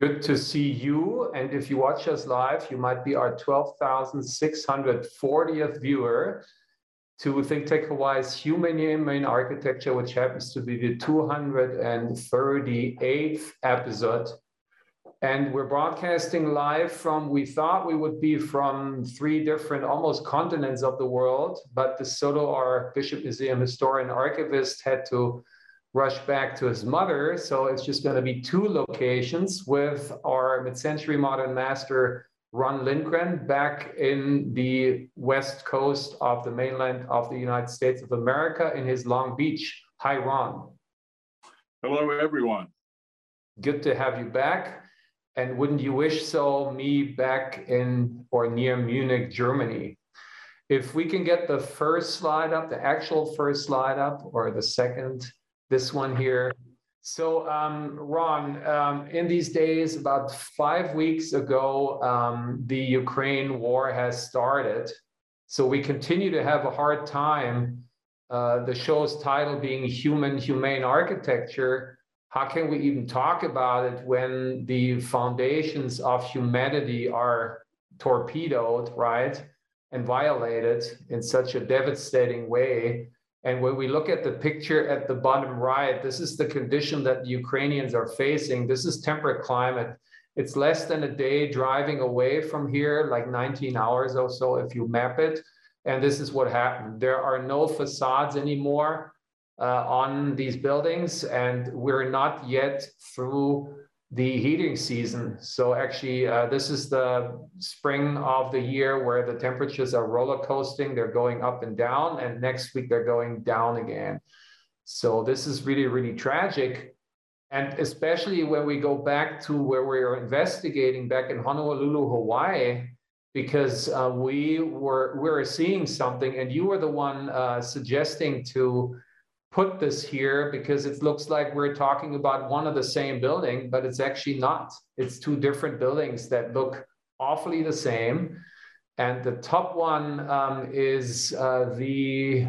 Good to see you. And if you watch us live, you might be our 12,640th viewer to ThinkTech Hawaii's Human Humane Architecture, which happens to be the 238th episode. And we're broadcasting live from, we thought we would be from three different, almost continents of the world, but DeSoto, our Bishop Museum historian archivist, had to rush back to his mother. So it's just going to be two locations with our mid-century modern master, Ron Lindgren, back in the west coast of the mainland of the United States of America in his Long Beach. Hi, Ron. Hello, everyone. Good to have you back. And wouldn't you wish so, me back in or near Munich, Germany? If we can get the first slide up, the actual first slide up, or the second, this one here. So, um, Ron, um, in these days, about five weeks ago, um, the Ukraine war has started. So we continue to have a hard time. Uh, the show's title being Human Humane Architecture how can we even talk about it when the foundations of humanity are torpedoed, right, and violated in such a devastating way? And when we look at the picture at the bottom right, this is the condition that the Ukrainians are facing. This is temperate climate. It's less than a day driving away from here, like 19 hours or so if you map it. And this is what happened. There are no facades anymore uh, on these buildings, and we're not yet through the heating season. So actually, uh, this is the spring of the year where the temperatures are roller coasting. They're going up and down, and next week they're going down again. So this is really, really tragic. And especially when we go back to where we are investigating back in Honolulu, Hawaii, because uh, we were we were seeing something, and you were the one uh, suggesting to put this here because it looks like we're talking about one of the same building, but it's actually not. It's two different buildings that look awfully the same. And the top one um, is uh, the,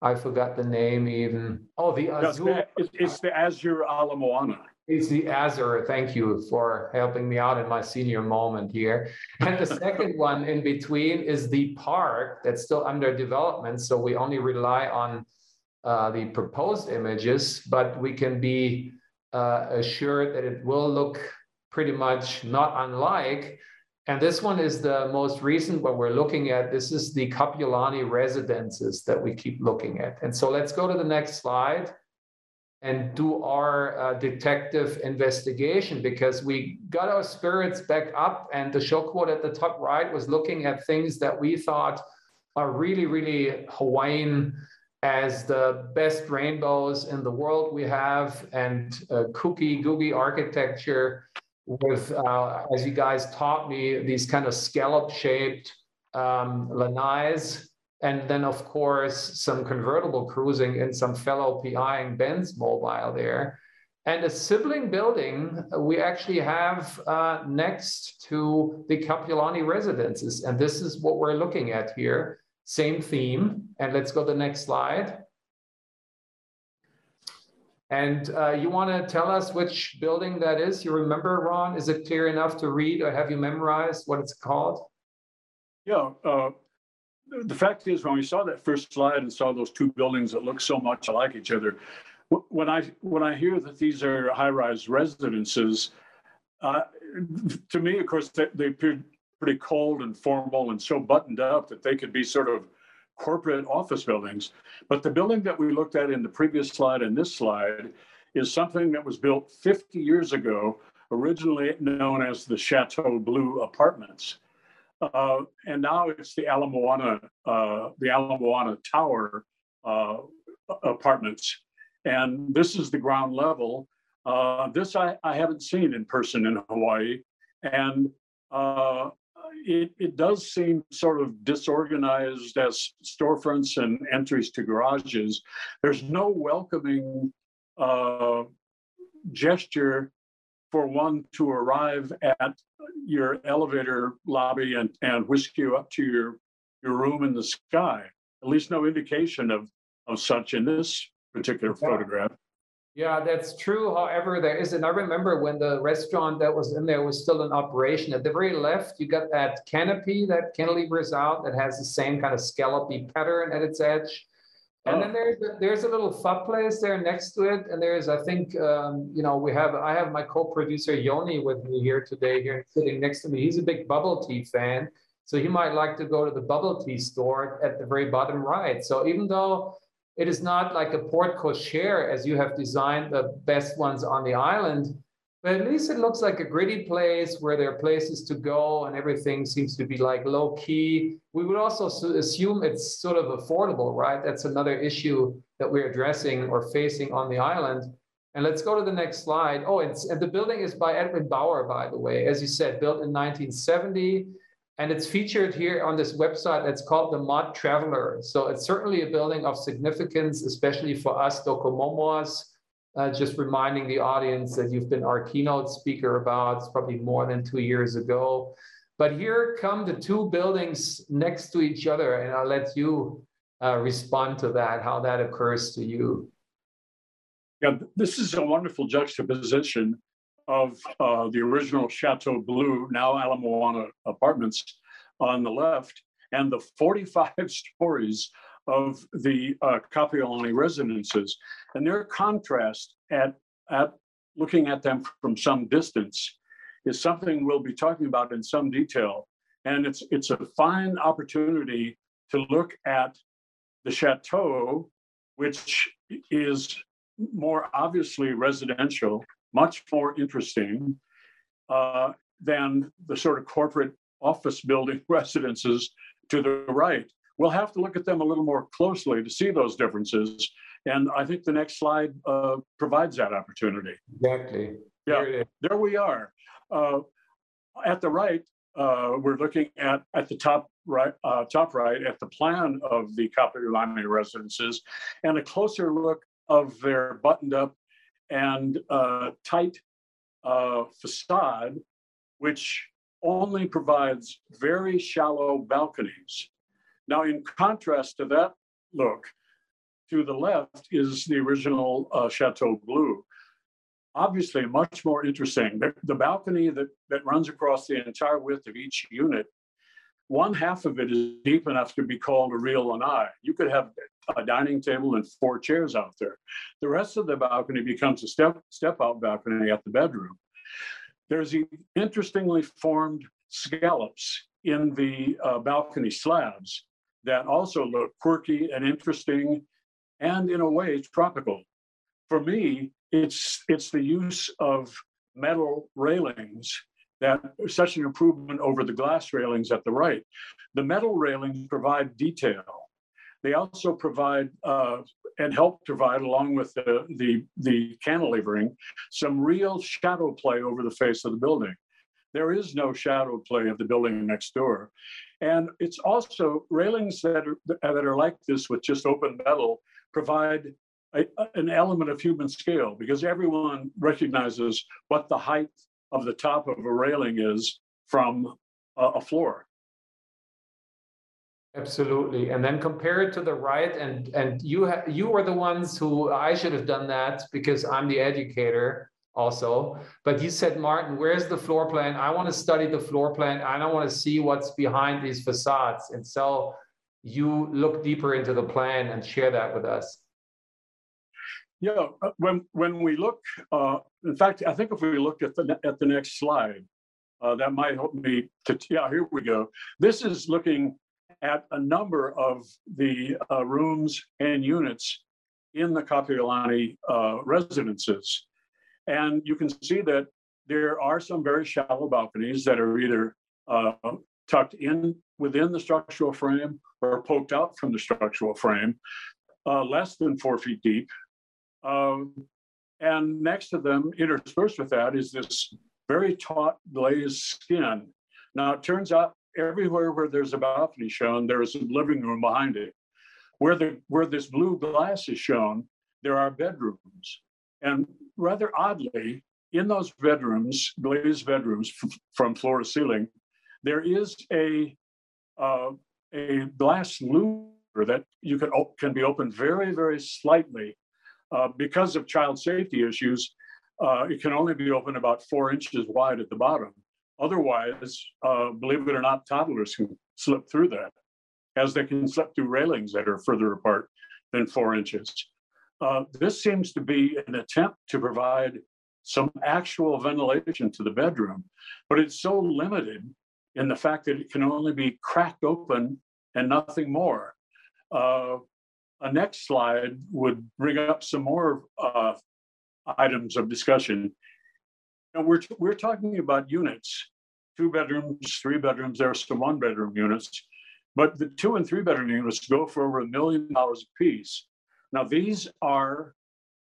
I forgot the name even. Oh, the Azure. It's, it's the Azure Ala Moana. It's the Azure. Thank you for helping me out in my senior moment here. And the second one in between is the park that's still under development. So we only rely on uh, the proposed images, but we can be uh, assured that it will look pretty much not unlike. And this one is the most recent one we're looking at. This is the Kapiolani residences that we keep looking at. And so let's go to the next slide and do our uh, detective investigation because we got our spirits back up and the show quote at the top right was looking at things that we thought are really, really Hawaiian as the best rainbows in the world we have and uh, kooky googie architecture with, uh, as you guys taught me, these kind of scallop shaped um, lanais. And then, of course, some convertible cruising in some fellow PIing Benz mobile there. And a sibling building we actually have uh, next to the Kapiolani residences. And this is what we're looking at here same theme. And let's go to the next slide. And uh, you want to tell us which building that is? You remember, Ron? Is it clear enough to read or have you memorized what it's called? Yeah. Uh, the fact is, when we saw that first slide and saw those two buildings that look so much like each other, when I when I hear that these are high-rise residences, uh, to me, of course, they, they pretty cold and formal and so buttoned up that they could be sort of corporate office buildings. But the building that we looked at in the previous slide and this slide is something that was built 50 years ago, originally known as the Chateau Blue Apartments. Uh, and now it's the Ala Moana, uh, the Ala Moana Tower uh, apartments. And this is the ground level. Uh, this I, I haven't seen in person in Hawaii. And uh, it, it does seem sort of disorganized as storefronts and entries to garages. There's no welcoming uh, gesture for one to arrive at your elevator lobby and, and whisk you up to your, your room in the sky. At least no indication of, of such in this particular photograph. Yeah, that's true. However, there is, and I remember when the restaurant that was in there was still in operation. At the very left, you got that canopy that cantilevers out that has the same kind of scallopy pattern at its edge. And then Oh. there's there's a little fun place there next to it, and there's I think um, you know we have I have my co-producer Yoni with me here today, here sitting next to me. He's a big bubble tea fan, so he might like to go to the bubble tea store at the very bottom right. So even though it is not like a port cochere as you have designed the best ones on the island, but at least it looks like a gritty place where there are places to go and everything seems to be like low key. We would also assume it's sort of affordable, right? That's another issue that we're addressing or facing on the island. And let's go to the next slide. Oh, it's and the building is by Edwin Bauer, by the way, as you said, built in 1970. And it's featured here on this website that's called the Mod Traveler. So it's certainly a building of significance, especially for us Docomomoas. Uh, just reminding the audience that you've been our keynote speaker about it's probably more than two years ago. But here come the two buildings next to each other, and I'll let you uh, respond to that, how that occurs to you. Yeah, this is a wonderful juxtaposition of uh, the original Chateau Blue, now Ala Moana Apartments on the left, and the 45 stories of the uh, Kapiolani residences. And their contrast at, at looking at them from some distance is something we'll be talking about in some detail. And it's, it's a fine opportunity to look at the chateau, which is more obviously residential, much more interesting uh, than the sort of corporate office building residences to the right. We'll have to look at them a little more closely to see those differences. And I think the next slide uh, provides that opportunity. Exactly. Yeah. Here. There we are. Uh, at the right, uh, we're looking at at the top right, uh, top right, at the plan of the Kapiolani residences, and a closer look of their buttoned up and uh, tight uh, facade, which only provides very shallow balconies. Now, in contrast to that look, to the left is the original uh, Chateau Bleu. Obviously, much more interesting. The, the balcony that, that runs across the entire width of each unit, one half of it is deep enough to be called a real lanai. You could have a dining table and four chairs out there. The rest of the balcony becomes a step step out balcony at the bedroom. There's the interestingly formed scallops in the uh, balcony slabs that also look quirky and interesting and in a way tropical. For me, it's it's the use of metal railings that such an improvement over the glass railings at the right. The metal railings provide detail. They also provide uh, and help provide, along with the, the, the cantilevering, some real shadow play over the face of the building. There is no shadow play of the building next door. And it's also railings that are, that are like this with just open metal provide a, an element of human scale because everyone recognizes what the height of the top of a railing is from a, a floor. Absolutely. And then compare it to the right and and you you were the ones who I should have done that because I'm the educator also. But you said, Martin, where's the floor plan? I want to study the floor plan. I don't want to see what's behind these facades. And so you look deeper into the plan and share that with us. Yeah, uh, when when we look, uh, in fact, I think if we look at the at the next slide, uh, that might help me to. Yeah, here we go. This is looking at a number of the uh, rooms and units in the Kapiolani uh, residences, and you can see that there are some very shallow balconies that are either uh, tucked in within the structural frame or poked out from the structural frame, less than four feet deep. Um, and next to them, interspersed with that, is this very taut glazed skin. Now, it turns out everywhere where there's a balcony shown, there is a living room behind it. Where, the, where this blue glass is shown, there are bedrooms. And rather oddly, in those bedrooms, glazed bedrooms from floor to ceiling, there is a, uh, a glass louver that you can, can be opened very, very slightly uh, because of child safety issues, uh, it can only be open about four inches wide at the bottom. Otherwise, uh, believe it or not, toddlers can slip through that, as they can slip through railings that are further apart than four inches. Uh, this seems to be an attempt to provide some actual ventilation to the bedroom, but it's so limited in the fact that it can only be cracked open and nothing more. Uh, a next slide would bring up some more uh, items of discussion. Now we're, we're talking about units, two bedrooms, three bedrooms, there are some one bedroom units, but the two and three bedroom units go for over a million dollars a piece. Now these are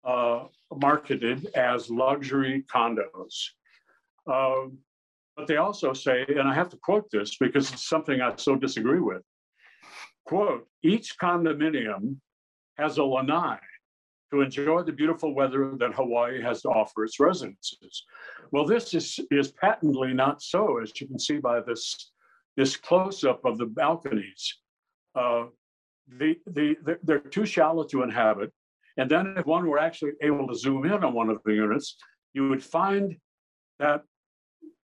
uh, marketed as luxury condos. Uh, but they also say, and I have to quote this because it's something I so disagree with. Quote, each condominium has a lanai to enjoy the beautiful weather that Hawaii has to offer its residences. Well, this is, is patently not so, as you can see by this, this close-up of the balconies. Uh, the, the, the, they're too shallow to inhabit. And then if one were actually able to zoom in on one of the units, you would find that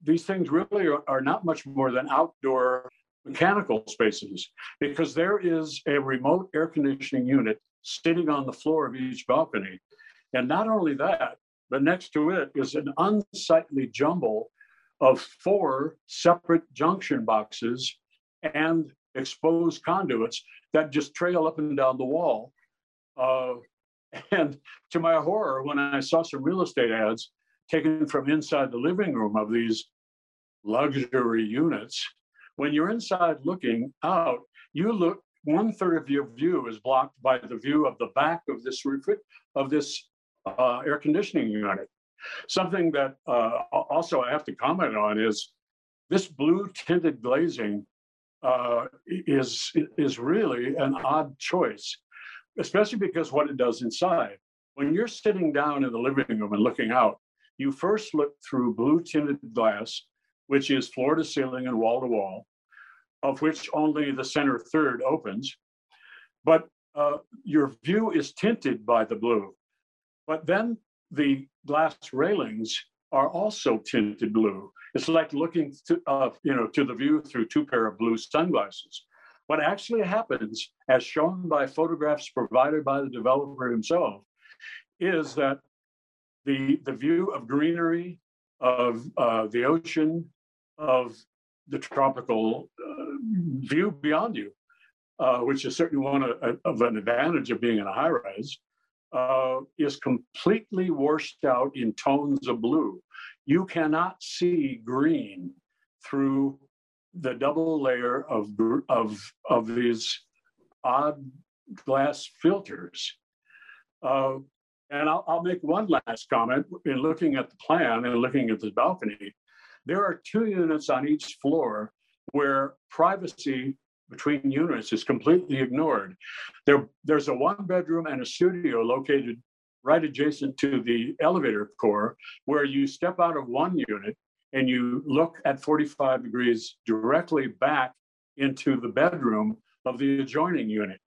these things really are, are not much more than outdoor mechanical spaces because there is a remote air conditioning unit sitting on the floor of each balcony. And not only that, but next to it is an unsightly jumble of four separate junction boxes and exposed conduits that just trail up and down the wall. Uh, and to my horror, when I saw some real estate ads taken from inside the living room of these luxury units, when you're inside looking out, you look one third of your view is blocked by the view of the back of this roof of this uh, air conditioning unit. Something that uh, also I have to comment on is this blue tinted glazing uh, is is really an odd choice, especially because what it does inside. When you're sitting down in the living room and looking out, you first look through blue tinted glass, which is floor to ceiling and wall to wall of which only the center third opens. But uh, your view is tinted by the blue. But then the glass railings are also tinted blue. It's like looking to, uh, you know, to the view through two pair of blue sunglasses. What actually happens, as shown by photographs provided by the developer himself, is that the, the view of greenery, of uh, the ocean, of the tropical uh, view beyond you, uh, which is certainly one of, of, an advantage of being in a high rise, uh, is completely washed out in tones of blue. You cannot see green through the double layer of, of, of these odd glass filters. Uh, and I'll, I'll, make one last comment in looking at the plan and looking at the balcony. There are two units on each floor where privacy between units is completely ignored. There, there's a one bedroom and a studio located right adjacent to the elevator core where you step out of one unit and you look at 45 degrees directly back into the bedroom of the adjoining unit.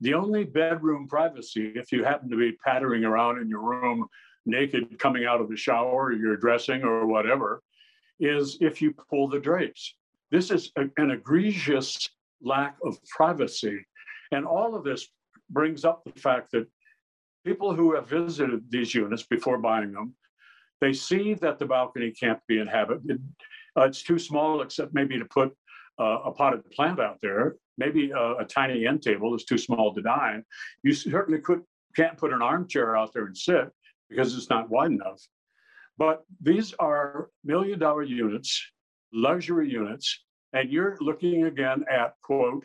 The only bedroom privacy, if you happen to be pattering around in your room naked coming out of the shower you're dressing or whatever, is if you pull the drapes. This is a, an egregious lack of privacy. And all of this brings up the fact that people who have visited these units before buying them, they see that the balcony can't be inhabited. Uh, it's too small, except maybe to put uh, a potted plant out there. Maybe uh, a tiny end table is too small to dine. You certainly could can't put an armchair out there and sit because it's not wide enough. But these are million dollar units, luxury units, and you're looking again at, quote,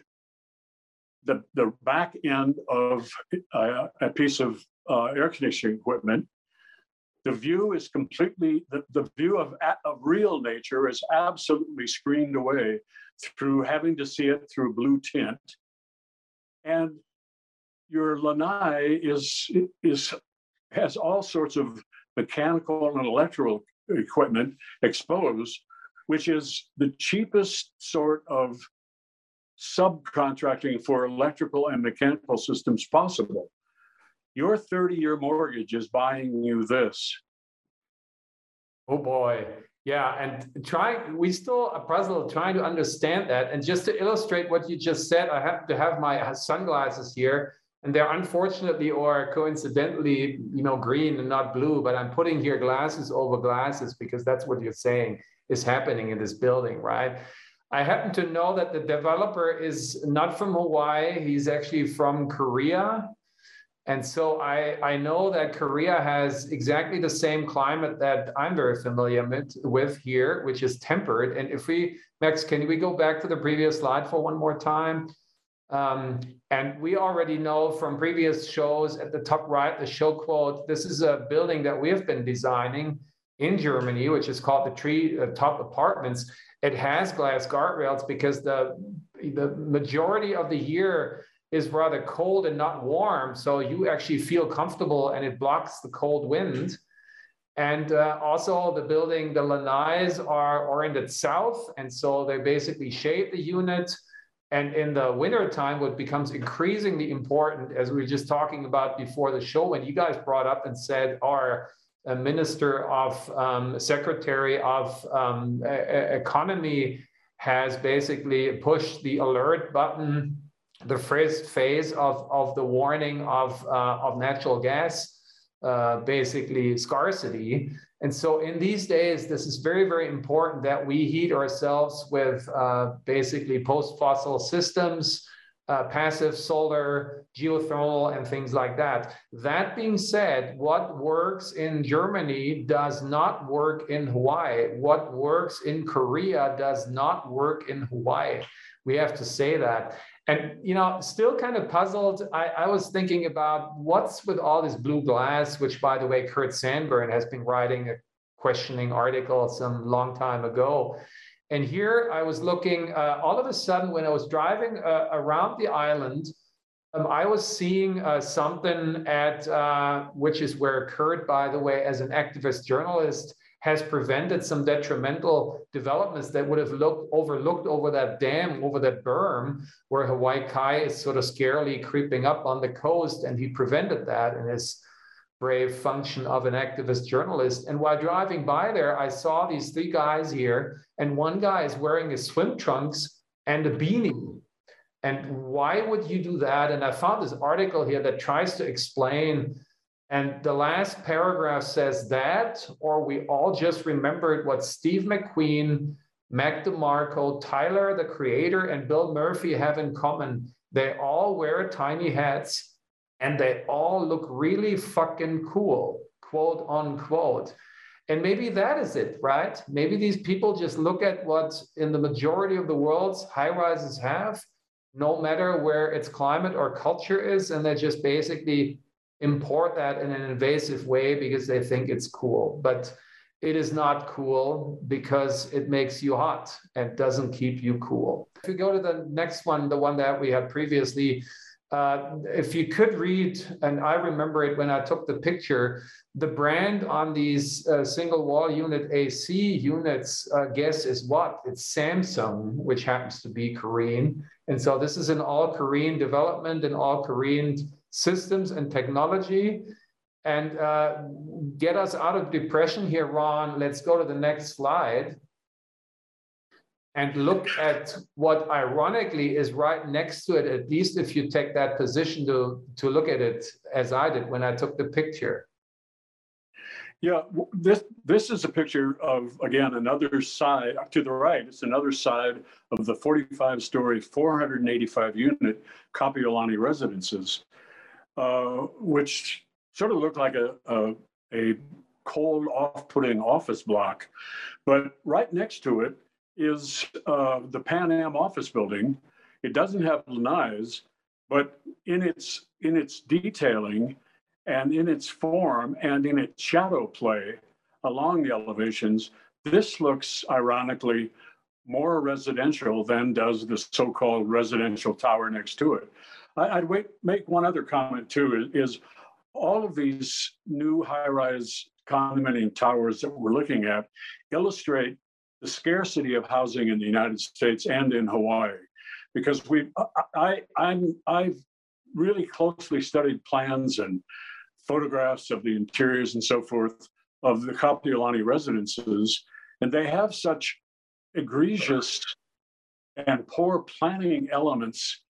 the, the back end of uh, a piece of uh, air conditioning equipment. The view is completely, the, the view of, of real nature is absolutely screened away through having to see it through blue tint. And your lanai is, is, has all sorts of mechanical and electrical equipment exposed, which is the cheapest sort of subcontracting for electrical and mechanical systems possible. your 30 year mortgage is buying you this. Oh boy. Yeah, and trying, we still a puzzle trying to understand that. And just to illustrate what you just said, I have to have my sunglasses here, and they're unfortunately or coincidentally, you know, green and not blue. But I'm putting here glasses over glasses because that's what you're saying is happening in this building, right? I happen to know that the developer is not from Hawaii; he's actually from Korea, and so I, I know that Korea has exactly the same climate that I'm very familiar with, here, which is tempered. And if we, Max, can we go back to the previous slide for one more time? Um, and we already know from previous shows at the top right, the show quote, this is a building that we have been designing in Germany, which is called the Tree uh, Top Apartments. It has glass guardrails because the, the majority of the year is rather cold and not warm. So you actually feel comfortable and it blocks the cold wind. And uh, also the building, the lanais are oriented south. And so they basically shade the unit. And in the winter time, what becomes increasingly important, as we were just talking about before the show, when you guys brought up and said our uh, Minister of um, Secretary of um, Economy has basically pushed the alert button the first phase of, of the warning of, uh, of natural gas, uh, basically scarcity. And so in these days, this is very, very important that we heat ourselves with uh, basically post-fossil systems, uh, passive solar, geothermal, and things like that. That being said, what works in Germany does not work in Hawaii. What works in Korea does not work in Hawaii. We have to say that. And you know, still kind of puzzled. I, I, was thinking about what's with all this blue glass, which by the way, Curt Sanburn has been writing a questioning article some long time ago. And here I was looking, uh, all of a sudden, when I was driving uh, around the island, um, I was seeing uh, something at, uh, which is where Curt, by the way, as an activist journalist, has prevented some detrimental developments that would have looked overlooked over that dam, over that berm, where Hawaii Kai is sort of scarily creeping up on the coast, and he prevented that. And his brave function of an activist journalist. And while driving by there, I saw these three guys here, and one guy is wearing his swim trunks and a beanie. And why would you do that? And I found this article here that tries to explain and the last paragraph says that, or we all just remembered what Steve McQueen, Mac DeMarco, Tyler, the creator, and Bill Murphy have in common. They all wear tiny hats and they all look really fucking cool, quote unquote. And maybe that is it, right? Maybe these people just look at what in the majority of the world's high rises have, no matter where its climate or culture is, and they just basically import that in an invasive way because they think it's cool. But it is not cool because it makes you hot and doesn't keep you cool. If we go to the next one, the one that we had previously, uh, if you could read, and I remember it when I took the picture, the brand on these uh, single wall unit AC units, uh, guess is what? It's Samsung, which happens to be Korean. And so this is an all Korean development and all Korean systems and technology and uh, get us out of depression here, Ron. Let's go to the next slide and look at what ironically is right next to it, at least if you take that position to, to look at it as I did when I took the picture. Yeah, this this is a picture of again another side to the right. It's another side of the 45-story, 485 unit Kapiolani residences uh, which sort of looked like a, a, a cold, off-putting office block. But right next to it is uh, the Pan Am office building. It doesn't have lanais, but in its in its detailing and in its form and in its shadow play along the elevations, this looks ironically more residential than does the so-called residential tower next to it. I, would wait, make one other comment too is, is all of these new high-rise condominium towers that we're looking at illustrate the scarcity of housing in the United States and in Hawaii, because we, I, I'm, I've really closely studied plans and photographs of the interiors and so forth of the Kapiolani residences, and they have such egregious and poor planning elements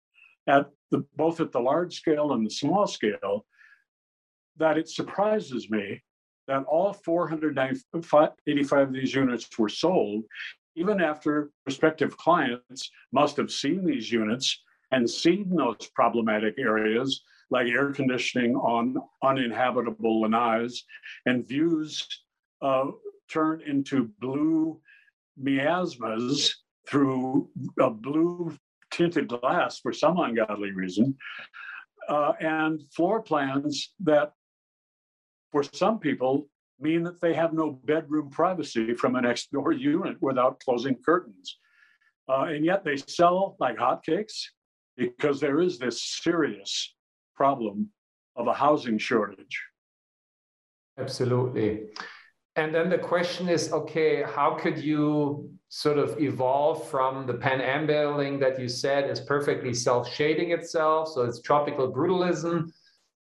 at the, both at the large scale and the small scale that it surprises me that all 485 of these units were sold, even after prospective clients must have seen these units and seen those problematic areas like air conditioning on uninhabitable lanais and views uh, turned into blue miasmas through a blue tinted glass for some ungodly reason, uh, and floor plans that, for some people, mean that they have no bedroom privacy from a next door unit without closing curtains. Uh, and yet they sell like hotcakes because there is this serious problem of a housing shortage. Absolutely. And then the question is okay, how could you sort of evolve from the Pan that you said is perfectly self shading itself? So it's tropical brutalism.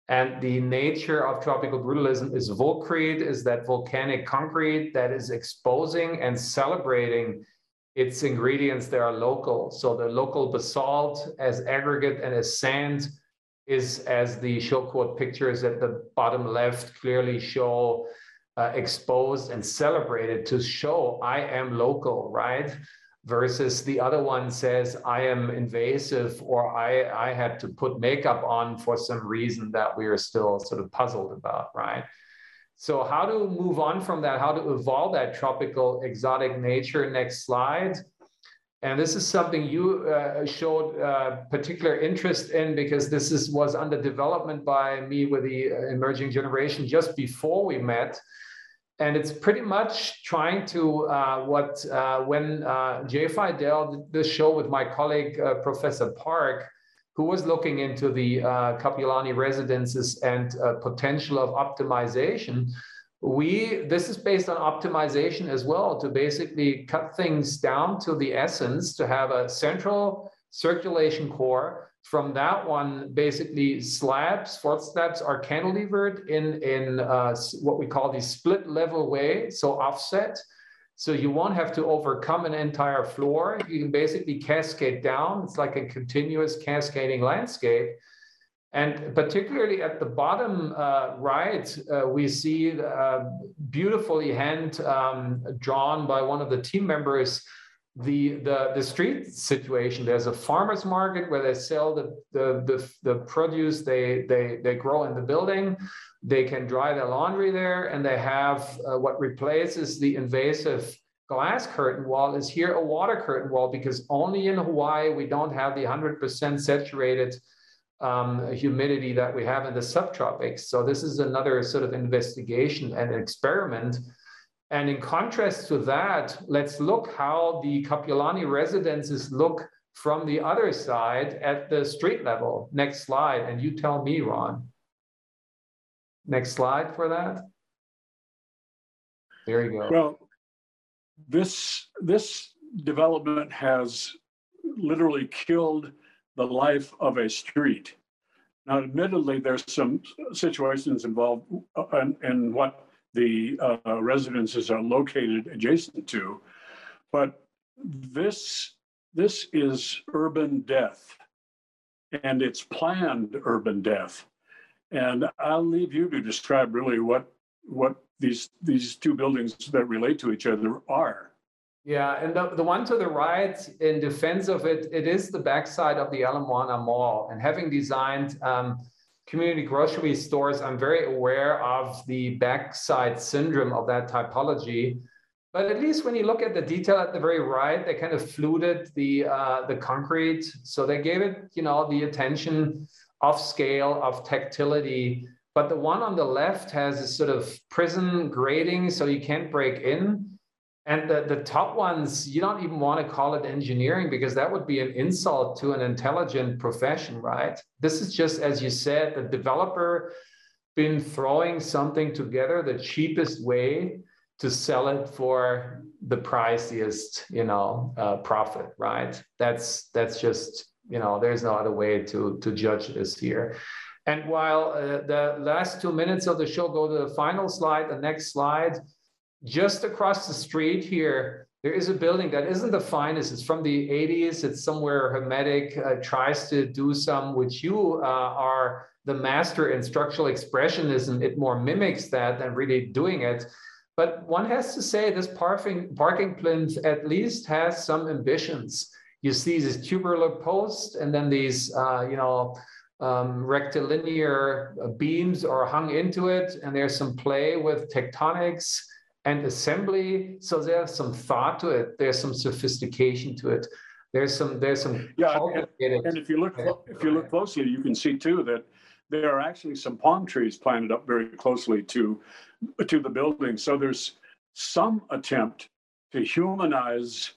And the nature of tropical brutalism is volcrete, is that volcanic concrete that is exposing and celebrating its ingredients that are local. So the local basalt as aggregate and as sand is, as the show quote pictures at the bottom left clearly show, uh, exposed and celebrated to show I am local, right? Versus the other one says I am invasive or I, I had to put makeup on for some reason that we are still sort of puzzled about, right? So how to move on from that, how to evolve that tropical exotic nature, next slide. And this is something you uh, showed uh, particular interest in because this is was under development by me with the uh, emerging generation just before we met and it's pretty much trying to uh, what uh, when uh, Jay Fidell did this show with my colleague uh, Professor Park, who was looking into the uh, Kapiolani residences and uh, potential of optimization. We this is based on optimization as well to basically cut things down to the essence to have a central circulation core from that one, basically slabs, fourth slabs are cantilevered in, in uh, what we call the split level way, so offset. So you won't have to overcome an entire floor. You can basically cascade down. It's like a continuous cascading landscape. And particularly at the bottom uh, right, uh, we see uh, beautifully hand um, drawn by one of the team members the, the, the street situation. There's a farmer's market where they sell the, the, the, the, produce they, they, they grow in the building. They can dry their laundry there, and they have uh, what replaces the invasive glass curtain wall is here a water curtain wall because only in Hawaii we don't have the 100% saturated um, humidity that we have in the subtropics. So this is another sort of investigation and experiment and in contrast to that, let's look how the Kapiolani residences look from the other side at the street level. Next slide, and you tell me, Ron. Next slide for that. There you go. Well, this this development has literally killed the life of a street. Now, admittedly, there's some situations involved uh, in, in what the uh, residences are located adjacent to. But this, this is urban death and it's planned urban death. And I'll leave you to describe really what, what these, these two buildings that relate to each other are. Yeah, and the, the one to the right, in defense of it, it is the backside of the Ala Moana Mall. And having designed um, community grocery stores, I'm very aware of the backside syndrome of that typology. But at least when you look at the detail at the very right, they kind of fluted the uh, the concrete, so they gave it, you know, the attention of scale, of tactility. But the one on the left has a sort of prison grating, so you can't break in. And the, the top ones, you don't even want to call it engineering because that would be an insult to an intelligent profession, right? This is just, as you said, the developer been throwing something together the cheapest way to sell it for the priciest, you know, uh, profit, right? That's that's just you know, there's no other way to to judge this here. And while uh, the last two minutes of the show go to the final slide, the next slide, just across the street here, there is a building that isn't the finest. It's from the 80s. It's somewhere hermetic, uh, tries to do some, which you uh, are the master in structural expressionism. It more mimics that than really doing it. But one has to say this parking, parking plinth at least has some ambitions. You see these tubular posts and then these, uh, you know, um, rectilinear beams are hung into it, and there's some play with tectonics and assembly. So there's some thought to it. There's some sophistication to it. There's some there's some yeah. And, and if you look if you look closely, you can see too that there are actually some palm trees planted up very closely to to the building. So there's some attempt to humanize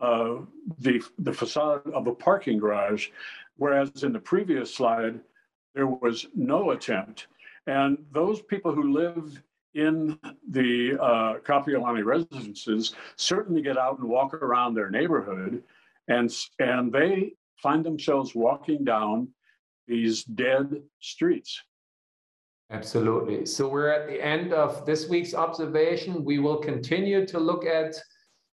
uh, the the facade of a parking garage, whereas in the previous slide there was no attempt. And those people who live in the uh, Kapiolani residences certainly get out and walk around their neighborhood, and and they find themselves walking down these dead streets. Absolutely. So we're at the end of this week's observation. We will continue to look at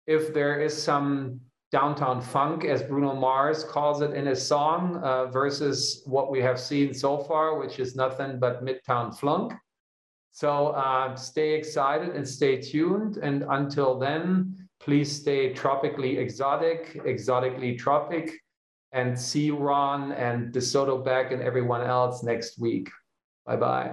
if there is some downtown funk, as Bruno Mars calls it in his song, uh, versus what we have seen so far, which is nothing but midtown flunk. So uh, stay excited and stay tuned. And until then, please stay tropically exotic, exotically tropic, and see Ron and DeSoto back and everyone else next week. Bye bye.